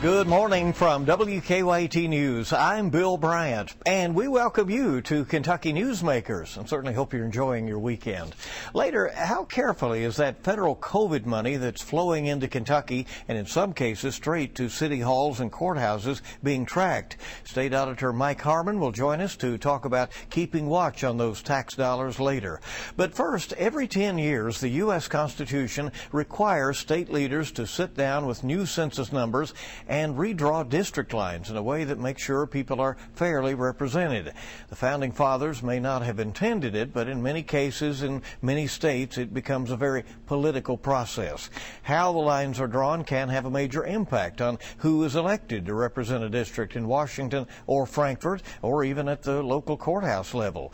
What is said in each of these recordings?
Good morning from WKYT News. I'm Bill Bryant, and we welcome you to Kentucky Newsmakers, and certainly hope you're enjoying your weekend. Later, how carefully is that federal COVID money that's flowing into Kentucky, and in some cases straight to city halls and courthouses, being tracked? State Auditor Mike Harmon will join us to talk about keeping watch on those tax dollars later. But first, every 10 years, the U.S. Constitution requires state leaders to sit down with new census numbers and redraw district lines in a way that makes sure people are fairly represented. The founding fathers may not have intended it, but in many cases, in many states, it becomes a very political process. How the lines are drawn can have a major impact on who is elected to represent a district in Washington or Frankfort or even at the local courthouse level.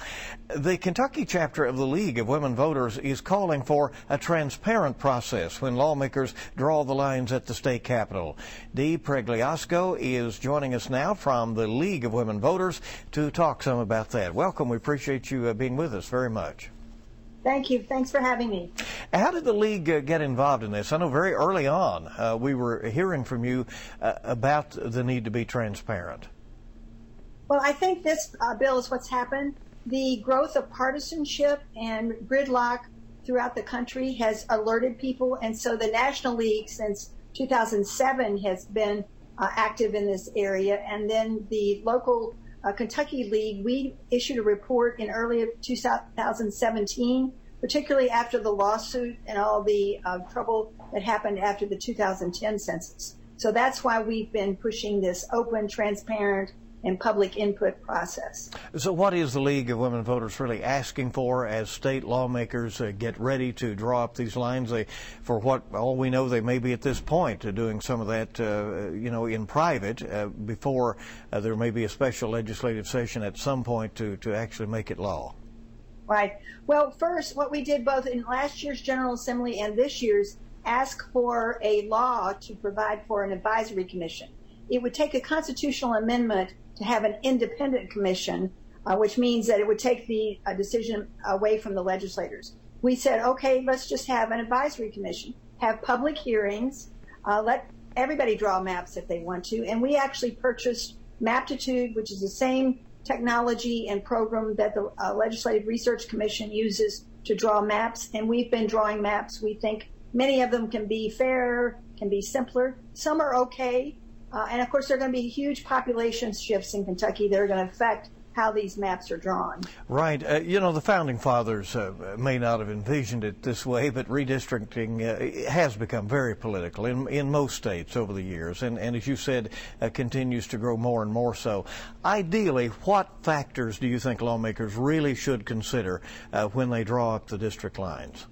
The Kentucky chapter of the League of Women Voters is calling for a transparent process when lawmakers draw the lines at the state capitol. Dee Pregliasco is joining us now from the League of Women Voters to talk some about that. Welcome. We appreciate you uh, being with us very much. Thank you. Thanks for having me. How did the league uh, get involved in this? I know very early on uh, we were hearing from you uh, about the need to be transparent. Well, I think this, uh, Bill, is what's happened. The growth of partisanship and gridlock throughout the country has alerted people, and so the National League, since 2007 has been uh, active in this area. And then the local uh, Kentucky League, we issued a report in early 2017, particularly after the lawsuit and all the uh, trouble that happened after the 2010 census. So that's why we've been pushing this open, transparent, and public input process. So, what is the League of Women Voters really asking for as state lawmakers uh, get ready to draw up these lines? They, for what all we know, they may be at this point uh, doing some of that, uh, you know, in private uh, before uh, there may be a special legislative session at some point to, to actually make it law. Right. Well, first, what we did both in last year's General Assembly and this year's ask for a law to provide for an advisory commission. It would take a constitutional amendment to have an independent commission, uh, which means that it would take the uh, decision away from the legislators. We said, okay, let's just have an advisory commission, have public hearings, uh, let everybody draw maps if they want to. And we actually purchased Maptitude, which is the same technology and program that the uh, Legislative Research Commission uses to draw maps. And we've been drawing maps. We think many of them can be fairer, can be simpler. Some are okay. Uh, and of course, there are going to be huge population shifts in Kentucky that are going to affect how these maps are drawn. Right. Uh, you know, the founding fathers uh, may not have envisioned it this way, but redistricting uh, has become very political in, in most states over the years, and, and as you said, uh, continues to grow more and more so. Ideally, what factors do you think lawmakers really should consider uh, when they draw up the district lines?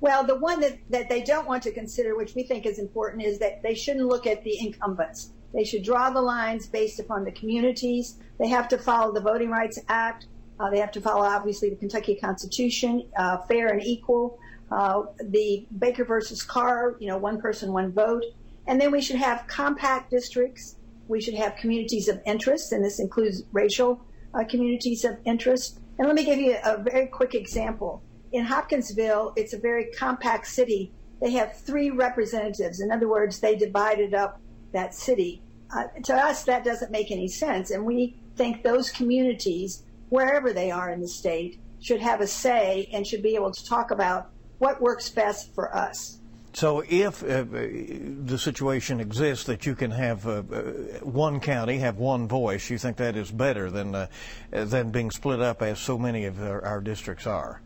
Well, the one that, they don't want to consider, which we think is important, is that they shouldn't look at the incumbents. They should draw the lines based upon the communities. They have to follow the Voting Rights Act. Uh, they have to follow, obviously, the Kentucky Constitution, uh, fair and equal. Uh, the Baker versus Carr, you know, one person, one vote. And then we should have compact districts. We should have communities of interest, and this includes racial uh, communities of interest. And let me give you a very quick example in Hopkinsville, it's a very compact city. They have three representatives. In other words, they divided up that city. Uh, to us, that doesn't make any sense. And we think those communities, wherever they are in the state, should have a say and should be able to talk about what works best for us. So, if uh, the situation exists that you can have uh, uh, one county have one voice, you think that is better than uh, than being split up as so many of our, our districts are?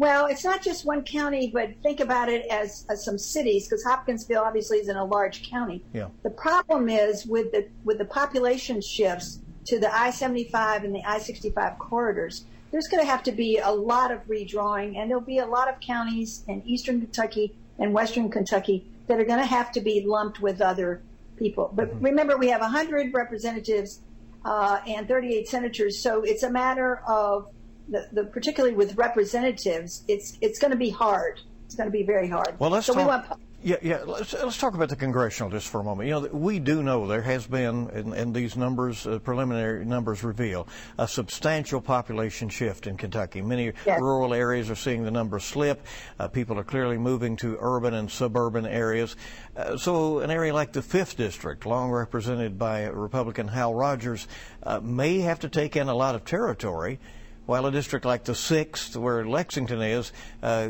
Well, it's not just one county, but think about it as, as some cities, because Hopkinsville obviously is in a large county. Yeah. The problem is with the with the population shifts to the I-75 and the I-65 corridors. There's going to have to be a lot of redrawing, and there'll be a lot of counties in eastern Kentucky and western Kentucky that are going to have to be lumped with other people. But mm-hmm. remember, we have 100 representatives uh, and 38 senators, so it's a matter of the, the particularly with representatives, it's it's going to be hard. It's going to be very hard. Well, let's so talk. we want Yeah, yeah. Let's, let's talk about the congressional just for a moment. You know, we do know there has been, and, and these numbers, uh, preliminary numbers reveal, a substantial population shift in Kentucky. Many yes. rural areas are seeing the numbers slip. Uh, people are clearly moving to urban and suburban areas. Uh, so, an area like the 5th District, long represented by Republican Hal Rogers, uh, may have to take in a lot of territory while a district like the 6th, where Lexington is, uh,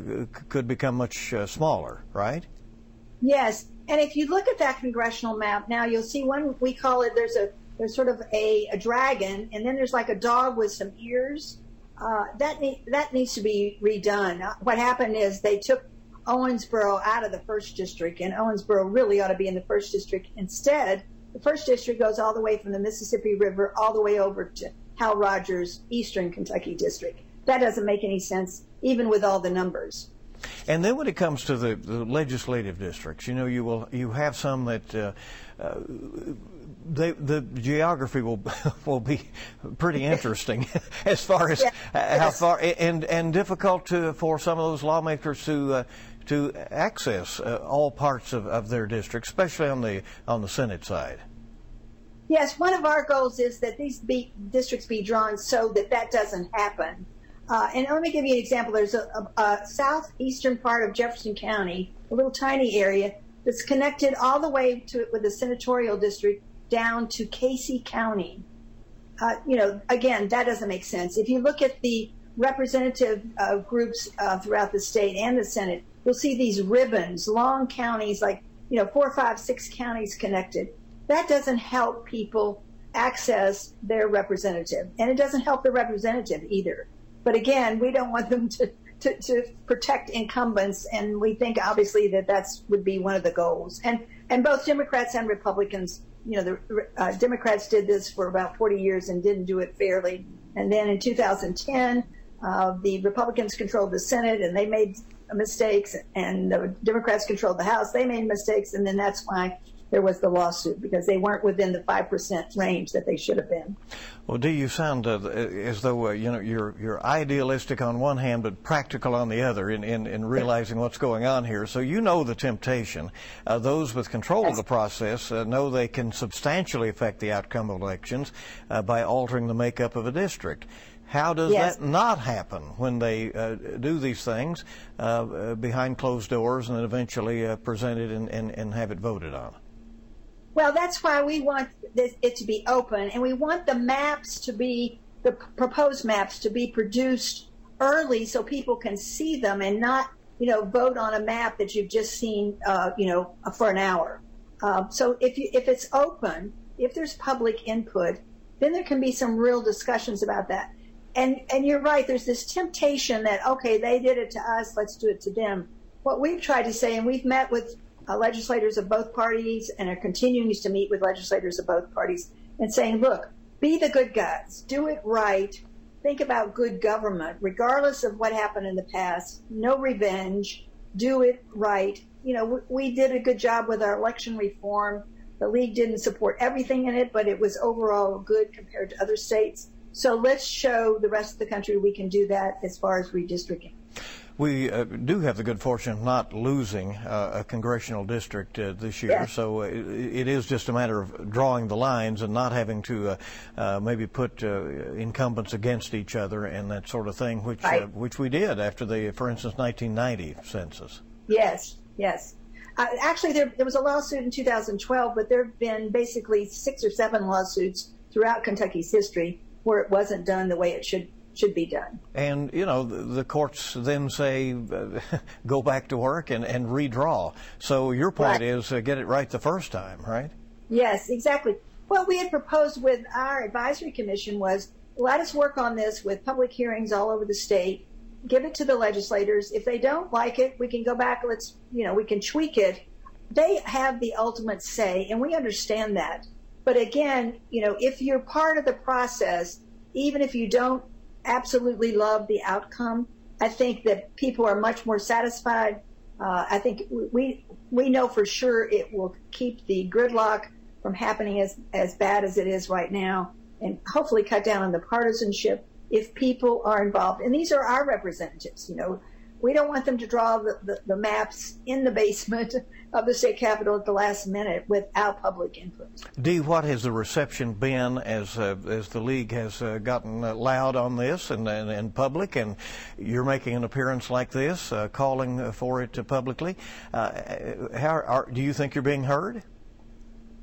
could become much uh, smaller, right? Yes, and if you look at that congressional map now, you'll see one we call it. There's a there's sort of a, a dragon, and then there's like a dog with some ears. Uh, that that needs to be redone. Uh, what happened is they took Owensboro out of the first district, and Owensboro really ought to be in the first district. Instead, the first district goes all the way from the Mississippi River all the way over to Hal Rogers' Eastern Kentucky district. That doesn't make any sense, even with all the numbers. And then when it comes to the, the legislative districts, you know, you will you have some that uh, uh, they, the geography will will be pretty interesting as far as yeah. how far and and difficult to, for some of those lawmakers to uh, to access uh, all parts of, of their district, especially on the on the Senate side. Yes, one of our goals is that these be, districts be drawn so that that doesn't happen. Uh, and let me give you an example. There's a, a, a, southeastern part of Jefferson County, a little tiny area that's connected all the way to it with the senatorial district down to Casey County. Uh, you know, again, that doesn't make sense. If you look at the representative uh, groups uh, throughout the state and the Senate, you'll see these ribbons, long counties, like you know, four, five, six counties connected. That doesn't help people access their representative, and it doesn't help the representative either. But again, we don't want them to, to, to protect incumbents, and we think obviously that that's would be one of the goals. And and both Democrats and Republicans, you know, the uh, Democrats did this for about 40 years and didn't do it fairly. And then in 2010, uh, the Republicans controlled the Senate and they made mistakes, and the Democrats controlled the House. They made mistakes, and then that's why there was the lawsuit because they weren't within the five percent range that they should have been. Well, do you sound uh, as though uh, you know you're you're idealistic on one hand but practical on the other in, in, in realizing what's going on here? So you know the temptation. Uh, those with control of the process uh, know they can substantially affect the outcome of elections uh, by altering the makeup of a district. How does yes. that not happen when they uh, do these things uh, behind closed doors and then eventually uh, present it and, and, and, have it voted on? Well, that's why we want this, it to be open, and we want the maps to be the proposed maps to be produced early so people can see them and not, you know, vote on a map that you've just seen, uh, you know, for an hour. Uh, so if you if it's open, if there's public input, then there can be some real discussions about that. And and you're right. There's this temptation that okay, they did it to us, let's do it to them. What we've tried to say, and we've met with uh, legislators of both parties and are continuing to meet with legislators of both parties and saying, look, be the good guys, do it right, think about good government, regardless of what happened in the past, no revenge, do it right. You know, we, we did a good job with our election reform. The league didn't support everything in it, but it was overall good compared to other states. So let's show the rest of the country we can do that as far as redistricting. We uh, do have the good fortune of not losing uh, a congressional district uh, this year, yes. so it, it is just a matter of drawing the lines and not having to uh, uh, maybe put uh, incumbents against each other and that sort of thing, which right. which we did after the, for instance, 1990 census. Yes, yes. actually, there, there was a lawsuit in 2012, but there have been basically six or seven lawsuits throughout Kentucky's history where it wasn't done the way it should should be done. And, you know, the, the courts then say uh, go back to work and, and redraw. So your point right. is uh, get it right the first time, right? Yes, exactly. What we had proposed with our advisory commission was let us work on this with public hearings all over the state, give it to the legislators. If they don't like it, we can go back, let's, you know, we can tweak it. They have the ultimate say, and we understand that. But again, you know, if you're part of the process, even if you don't absolutely love the outcome. I think that people are much more satisfied. Uh, I think we we know for sure it will keep the gridlock from happening as as bad as it is right now, and hopefully cut down on the partisanship if people are involved. And these are our representatives. You know, We don't want them to draw the, the, the, maps in the basement of the state capitol at the last minute without public input. Dee, what has the reception been as uh, as the league has uh, gotten uh, loud on this and, and, and, public, and you're making an appearance like this, uh, calling for it publicly? Uh, how are, do you think you're being heard?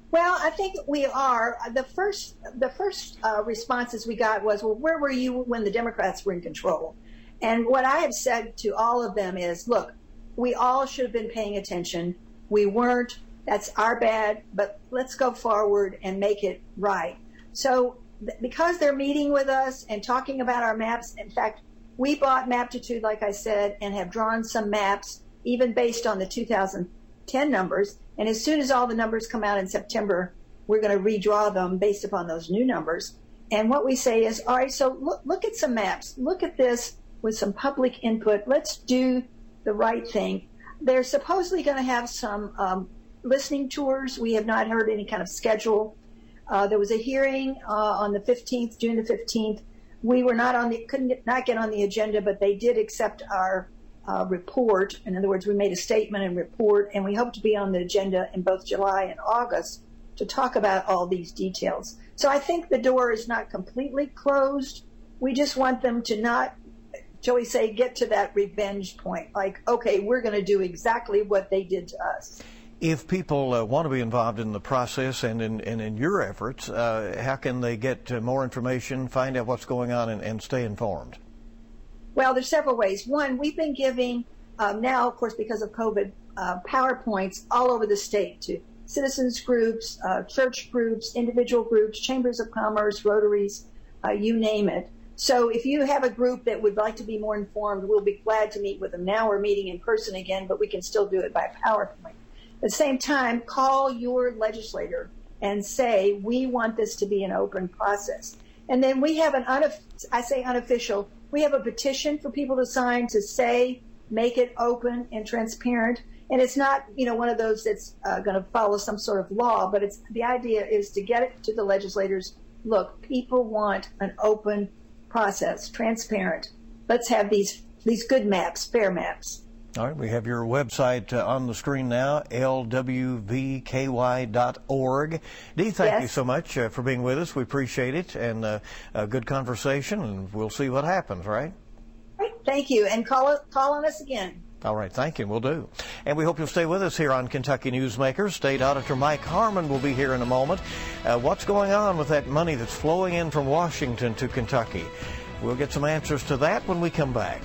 Well, I think we are. The first, the first uh, responses we got was, "Well, where were you when the Democrats were in control?" And what I have said to all of them is, "Look, we all should have been paying attention. We weren't. That's our bad. But let's go forward and make it right." So, because they're meeting with us and talking about our maps, in fact, we bought Maptitude, like I said, and have drawn some maps, even based on the 2010 numbers and as soon as all the numbers come out in September, we're going to redraw them based upon those new numbers. And what we say is, all right, so look, look at some maps. Look at this with some public input. Let's do the right thing. They're supposedly going to have some um, listening tours. We have not heard any kind of schedule. Uh, there was a hearing uh, on the 15th, June the 15th. We were not on the, couldn't get, not get on the agenda, but they did accept our uh, report. In other words, we made a statement and report, and we hope to be on the agenda in both July and August to talk about all these details. So I think the door is not completely closed. We just want them to not, shall we say, get to that revenge point. Like, okay, we're going to do exactly what they did to us. If people uh, want to be involved in the process and in, and in your efforts, uh, how can they get uh, more information, find out what's going on, and, and stay informed? Well, there's several ways. One, we've been giving um, now, of course, because of COVID, uh, PowerPoints all over the state to citizens groups, uh, church groups, individual groups, chambers of commerce, rotaries, uh, you name it. So if you have a group that would like to be more informed, we'll be glad to meet with them. Now we're meeting in person again, but we can still do it by PowerPoint. At the same time, call your legislator and say, we want this to be an open process. And then we have an, unof- I say unofficial, we have a petition for people to sign to say, make it open and transparent. And it's not, you know, one of those that's uh, going to follow some sort of law, but it's the idea is to get it to the legislators. Look, people want an open process, transparent. Let's have these these good maps, fair maps. All right, we have your website uh, on the screen now, lwvky.org. Dee, thank yes. you so much uh, for being with us. We appreciate it and uh, a good conversation, and we'll see what happens, right? Right, thank you, and call, call on us again. All right, thank you. We'll do. And we hope you'll stay with us here on Kentucky Newsmakers. State Auditor Mike Harmon will be here in a moment. Uh, what's going on with that money that's flowing in from Washington to Kentucky? We'll get some answers to that when we come back.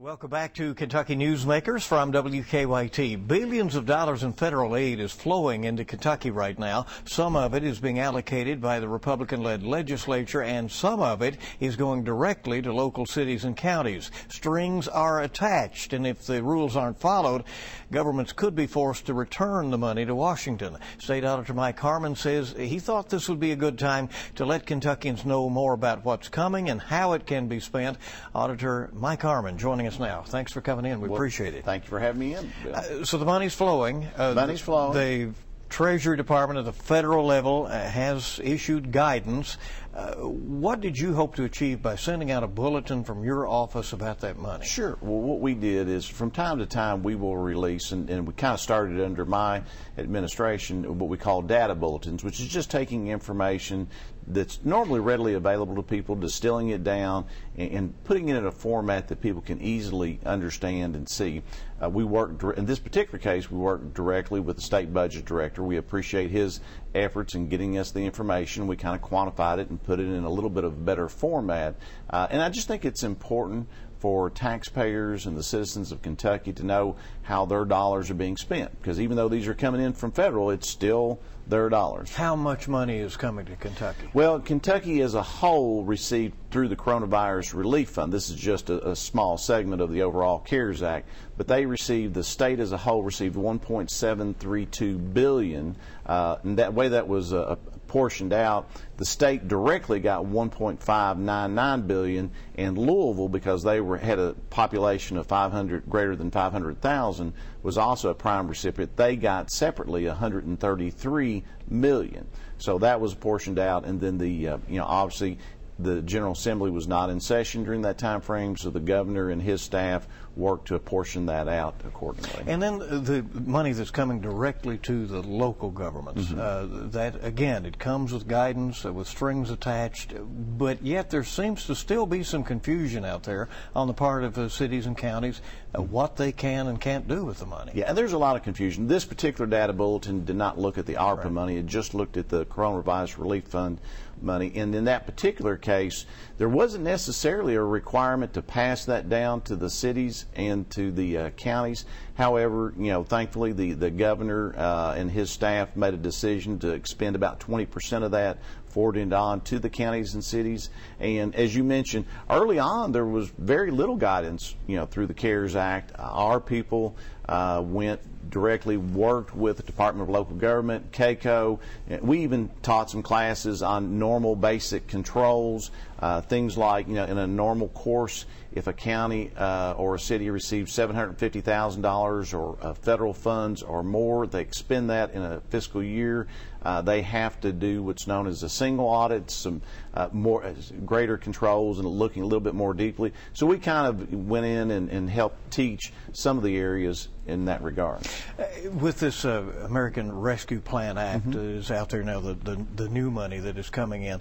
Welcome back to Kentucky Newsmakers from WKYT. Billions of dollars in federal aid is flowing into Kentucky right now. Some of it is being allocated by the Republican-led legislature and some of it is going directly to local cities and counties. Strings are attached and if the rules aren't followed, governments could be forced to return the money to Washington. State Auditor Mike Harmon says he thought this would be a good time to let Kentuckians know more about what's coming and how it can be spent. Auditor Mike Harmon joining us now. Thanks for coming in. We well, appreciate it. Thank you for having me in. Uh, so the money's flowing. Uh, money's flowing. The Treasury Department at the federal level uh, has issued guidance. Uh, what did you hope to achieve by sending out a bulletin from your office about that money? Sure. Well, what we did is from time to time we will release, and, and we kind of started under my administration, what we call data bulletins, which is just taking information that's normally readily available to people, distilling it down, and, and putting it in a format that people can easily understand and see. Uh, we work in this particular case. We work directly with the state budget director. We appreciate his efforts in getting us the information. We kind of quantified it and put it in a little bit of a better format. Uh, and I just think it's important for taxpayers and the citizens of Kentucky to know how their dollars are being spent. Because even though these are coming in from federal, it's still their dollars. How much money is coming to Kentucky? Well, Kentucky as a whole received through the Coronavirus Relief Fund. This is just a, a small segment of the overall CARES Act, but they received the state as a whole received 1.732 billion, uh, and that way that was uh, portioned out. The state directly got 1.599 billion, and Louisville, because they were had a population of 500 greater than 500,000, was also a prime recipient. They got separately 133 million. So that was portioned out, and then the uh, you know obviously the General Assembly was not in session during that time frame, so the governor and his staff worked to apportion that out accordingly. And then the money that's coming directly to the local governments, mm-hmm. uh, that again, it comes with guidance uh, with strings attached, but yet there seems to still be some confusion out there on the part of the cities and counties uh, what they can and can't do with the money. Yeah, and there's a lot of confusion. This particular data bulletin did not look at the ARPA right. money; it just looked at the Coronavirus Relief Fund money. And in that particular case, there wasn't necessarily a requirement to pass that down to the cities and to the uh, counties. However, you know, thankfully the, the governor uh, and his staff made a decision to expend about 20% of that forwarded on to the counties and cities. And as you mentioned, early on there was very little guidance, you know, through the CARES Act. Our people uh, went directly worked with the Department of Local Government, KACO. We even taught some classes on normal basic controls, uh, things like, you know, in a normal course, if a county uh, or a city receives $750,000 or uh, federal funds or more, they expend that in a fiscal year. Uh, they have to do what's known as a single audit, some uh, more uh, greater controls, and looking a little bit more deeply. So we kind of went in and, and helped teach some of the areas in that regard. Uh, with this uh, American Rescue Plan Act mm-hmm. is out there now, the, the, the new money that is coming in.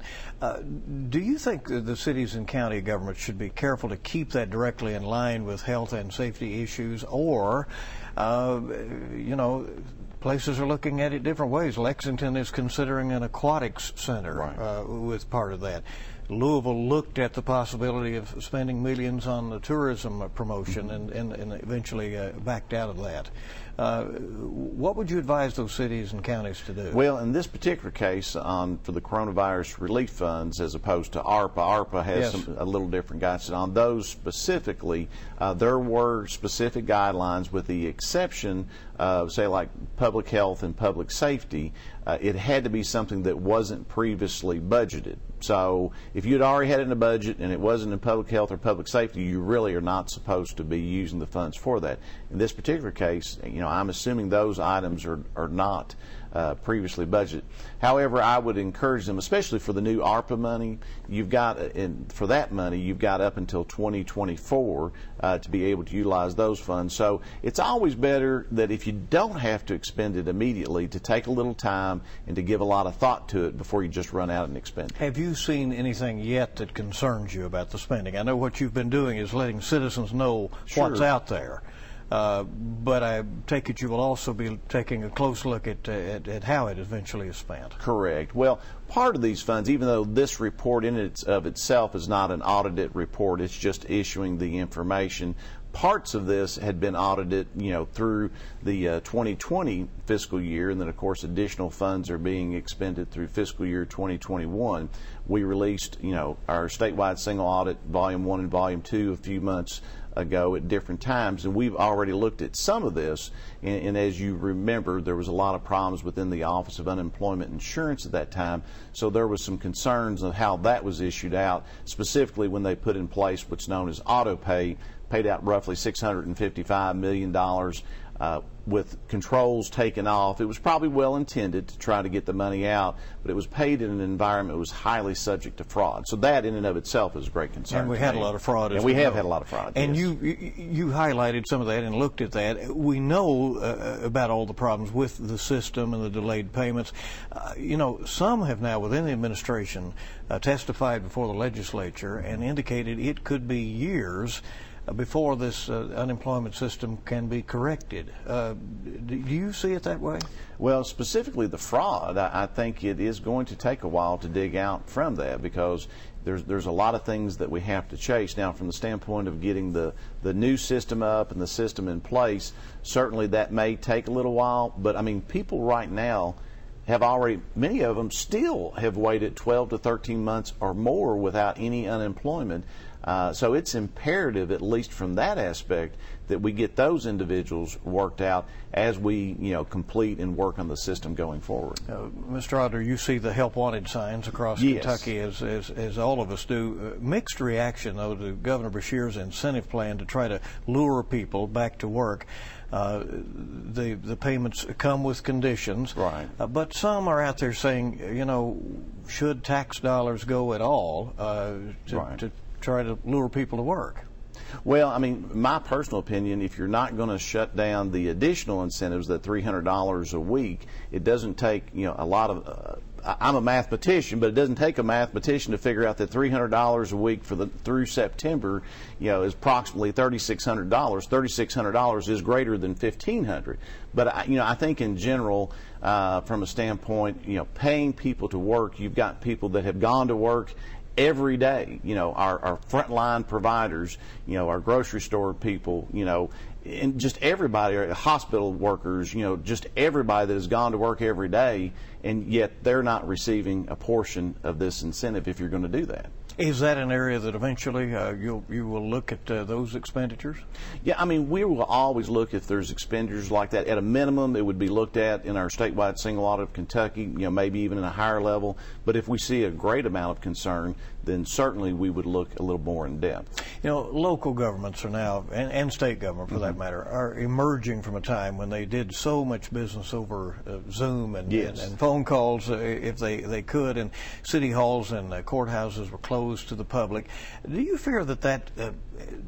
do you think the cities and county governments should be careful to keep that directly in line with health and safety issues, or you know? places are looking at it different ways. Lexington is considering an aquatics center right. uh, with part of that. Louisville looked at the possibility of spending millions on the tourism promotion and, and, and, eventually uh, backed out of that. Uh, what would you advise those cities and counties to do? Well, in this particular case, on for the coronavirus relief funds, as opposed to ARPA, ARPA has yes. some, a little different guidance. On those specifically, uh, there were specific guidelines, with the exception of, say, like public health and public safety. Uh, it had to be something that wasn't previously budgeted. So if you'd already had it in a budget and it wasn't in public health or public safety, you really are not supposed to be using the funds for that. In this particular case, you know, I'm assuming those items are, are not uh, previously budgeted. However, I would encourage them, especially for the new ARPA money, you've got, and for that money, you've got up until 2024 uh, to be able to utilize those funds. So it's always better that if you don't have to expend it immediately, to take a little time and to give a lot of thought to it before you just run out and expend it. Have you seen anything yet that concerns you about the spending? I know what you've been doing is letting citizens know sure. what's out there. Uh, but I take it you will also be taking a close look at, at, at, how it eventually is spent. Correct. Well, part of these funds, even though this report in its, of itself is not an audited report, it's just issuing the information. Parts of this had been audited, you know, through the uh, 2020 fiscal year, and then of course additional funds are being expended through fiscal year 2021. We released, you know, our statewide single audit, volume one and volume two, a few months ago at different times, and we've already looked at some of this. And, and, as you remember, there was a lot of problems within the Office of Unemployment Insurance at that time, so there was some concerns of how that was issued out, specifically when they put in place what's known as auto pay, paid out roughly $655 million uh, with controls taken off. It was probably well intended to try to get the money out, but it was paid in an environment that was highly subject to fraud. So that, in and of itself, is a great concern. And we had me. a lot of fraud. And we, have had a lot of fraud. And yes. you you highlighted some of that and looked at that. We know uh, about all the problems with the system and the delayed payments. Uh, you know, some have now within the administration uh, testified before the legislature and indicated it could be years before this uh, unemployment system can be corrected. Uh, do you see it that way? Well, specifically the fraud, I, I, think it is going to take a while to dig out from that because there's there's a lot of things that we have to chase. Now, from the standpoint of getting the the new system up and the system in place, certainly that may take a little while. But I mean, people right now have already, many of them still have waited 12 to 13 months or more without any unemployment. Uh, so it's imperative, at least from that aspect, that we get those individuals worked out as we, you know, complete and work on the system going forward. Uh, Mr. Otter, you see the help wanted signs across yes. Kentucky as, as, as, all of us do. Uh, mixed reaction, though, to Governor Beshear's incentive plan to try to lure people back to work. Uh, the the payments come with conditions, right? Uh, but some are out there saying, you know, should tax dollars go at all uh, to, right. to try to lure people to work? Well, I mean, my personal opinion, if you're not going to shut down the additional incentives, that $300 a week, it doesn't take, you know, a lot of. Uh, I'm a mathematician, but it doesn't take a mathematician to figure out that $300 a week for the through September, you know, is approximately $3,600. $3,600 is greater than 1,500. But I, you know, I think in general, uh, from a standpoint, you know, paying people to work, you've got people that have gone to work every day. You know, our, our frontline providers, you know, our grocery store people, you know, and just everybody, hospital workers, you know, just everybody that has gone to work every day, and yet they're not receiving a portion of this incentive if you're going to do that. Is that an area that eventually uh, you you will look at uh, those expenditures? Yeah, I mean, we will always look if there's expenditures like that. At a minimum, it would be looked at in our statewide single audit of Kentucky, you know, maybe even in a higher level. But if we see a great amount of concern, then certainly we would look a little more in depth. You know, local governments are now, and, and state government for mm-hmm. that matter, are emerging from a time when they did so much business over uh, Zoom and, yes. and, and, phone calls uh, if they, they could, and city halls and uh, courthouses were closed to the public. Do you fear that that, uh,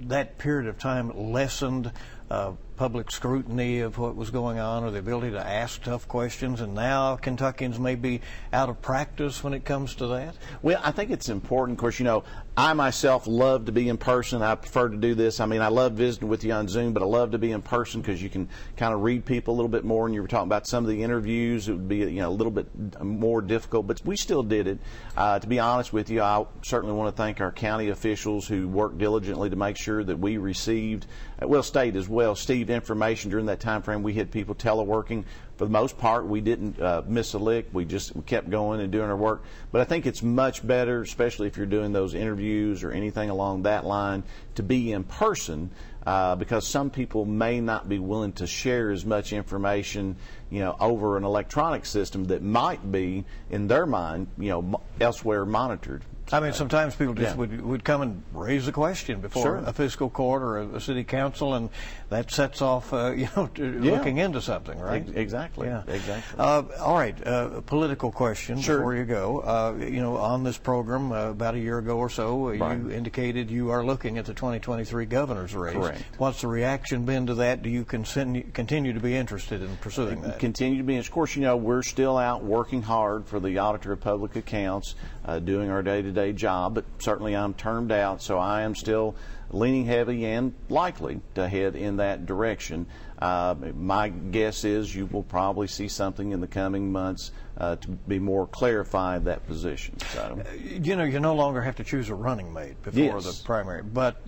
that period of time lessened uh, public scrutiny of what was going on or the ability to ask tough questions, and now Kentuckians may be out of practice when it comes to that? Well, I think it's important. Of course, you know, I myself love to be in person. I prefer to do this. I mean, I love visiting with you on Zoom, but I love to be in person because you can kind of read people a little bit more. And you were talking about some of the interviews; it would be you know a little bit more difficult, but we still did it. Uh, to be honest with you, I certainly want to thank our county officials who worked diligently to make sure that we received, well, state as well, Steve information during that time frame. We had people teleworking. For the most part, we didn't uh, miss a lick. We just we kept going and doing our work. But I think it's much better, especially if you're doing those interviews or anything along that line, to be in person uh, because some people may not be willing to share as much information, you know, over an electronic system that might be in their mind, you know, elsewhere monitored. I mean, sometimes people just yeah. would, would come and raise a question before sure. a fiscal court or a, a, city council, and that sets off, uh, you know, yeah. looking into something, right? Exactly. Yeah. Exactly. Uh, all right. Uh, political question sure. before you go. Uh, you know, on this program uh, about a year ago or so, uh, right. you indicated you are looking at the 2023 governor's race. Correct. What's the reaction been to that? Do you continue continue to be interested in pursuing that? Continue to be. Of course, you know, we're still out working hard for the Auditor of Public Accounts, uh, doing our day-to-day job, but certainly I'm termed out, so I am still leaning heavy and likely to head in that direction. Uh, my guess is you will probably see something in the coming months uh, to be more clarified that position. So, uh, you know, you no longer have to choose a running mate before yes. the primary, but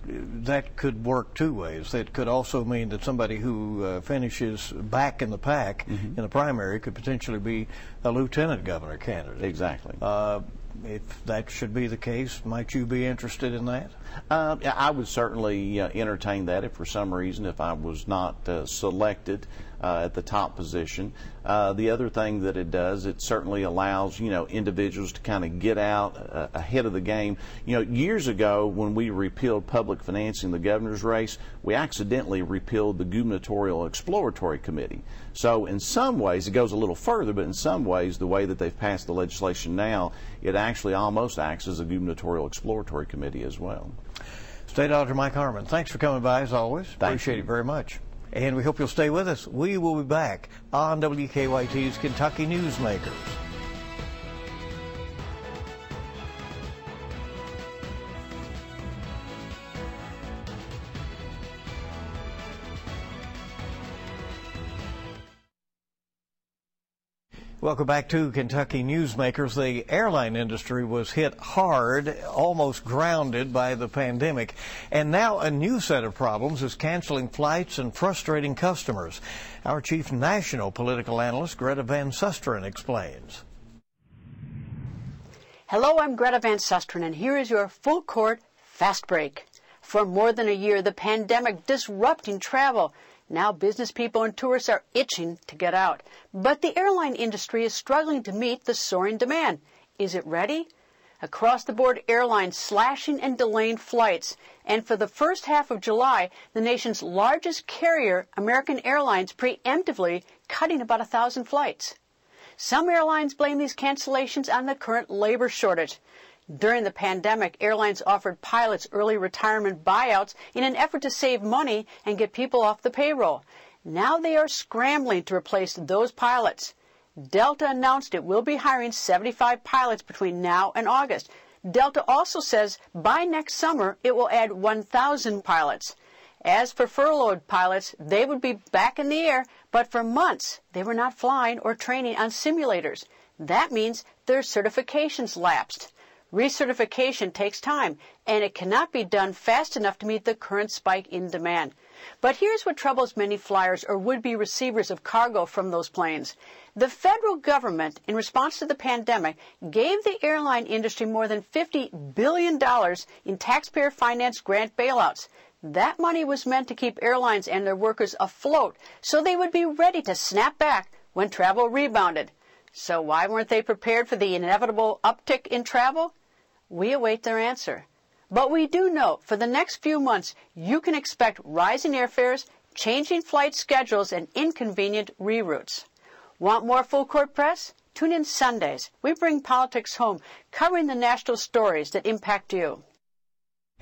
that could work two ways. That could also mean that somebody who uh, finishes back in the pack mm-hmm. in the primary could potentially be a lieutenant governor candidate. Exactly. If that should be the case, might you be interested in that? Uh, I would certainly uh, entertain that if for some reason, if I was not uh, selected uh, at the top position. Uh, the other thing that it does, it certainly allows you know individuals to kind of get out uh, ahead of the game. You know, years ago when we repealed public financing the governor's race, we accidentally repealed the gubernatorial exploratory committee. So in some ways, it goes a little further, but in some ways, the way that they've passed the legislation now, it actually almost acts as a gubernatorial exploratory committee as well. State Auditor Mike Harmon, thanks for coming by as always. Thank Appreciate you. it very much. And we hope you'll stay with us. We will be back on WKYT's Kentucky Newsmakers. Welcome back to Kentucky Newsmakers. The airline industry was hit hard, almost grounded by the pandemic. And now a new set of problems is canceling flights and frustrating customers. Our chief national political analyst, Greta Van Susteren, explains. Hello, I'm Greta Van Susteren, and here is your full court Fast break. For more than a year, the pandemic disrupting travel. Now business people and tourists are itching to get out. But the airline industry is struggling to meet the soaring demand. Is it ready? Across the board, airlines slashing and delaying flights. And for the first half of July, the nation's largest carrier, American Airlines, preemptively cutting about a thousand flights. Some airlines blame these cancellations on the current labor shortage. During the pandemic, airlines offered pilots early retirement buyouts in an effort to save money and get people off the payroll. Now they are scrambling to replace those pilots. Delta announced it will be hiring 75 pilots between now and August. Delta also says by next summer it will add 1,000 pilots. As for furloughed pilots, they would be back in the air, but for months they were not flying or training on simulators. That means their certifications lapsed. Recertification takes time, and it cannot be done fast enough to meet the current spike in demand. But here's what troubles many flyers or would-be receivers of cargo from those planes. The federal government, in response to the pandemic, gave the airline industry more than $50 billion in taxpayer financed grant bailouts. That money was meant to keep airlines and their workers afloat so they would be ready to snap back when travel rebounded. So why weren't they prepared for the inevitable uptick in travel? We await their answer. But we do know for the next few months you can expect rising airfares, changing flight schedules, and inconvenient reroutes. Want more full court press? Tune in Sundays. We bring politics home, covering the national stories that impact you.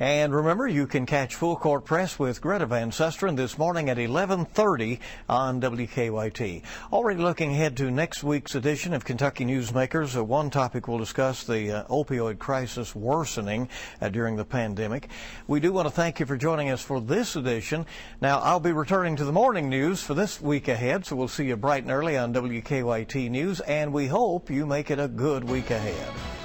And remember, you can catch Full Court Press with Greta Van Susteren this morning at 11:30 on WKYT. Already looking ahead to next week's edition of Kentucky Newsmakers. Uh, one topic we'll discuss the uh, opioid crisis worsening uh, during the pandemic. We do want to thank you for joining us for this edition. Now, I'll be returning to the morning news for this week ahead, so we'll see you bright and early on WKYT News, and we hope you make it a good week ahead.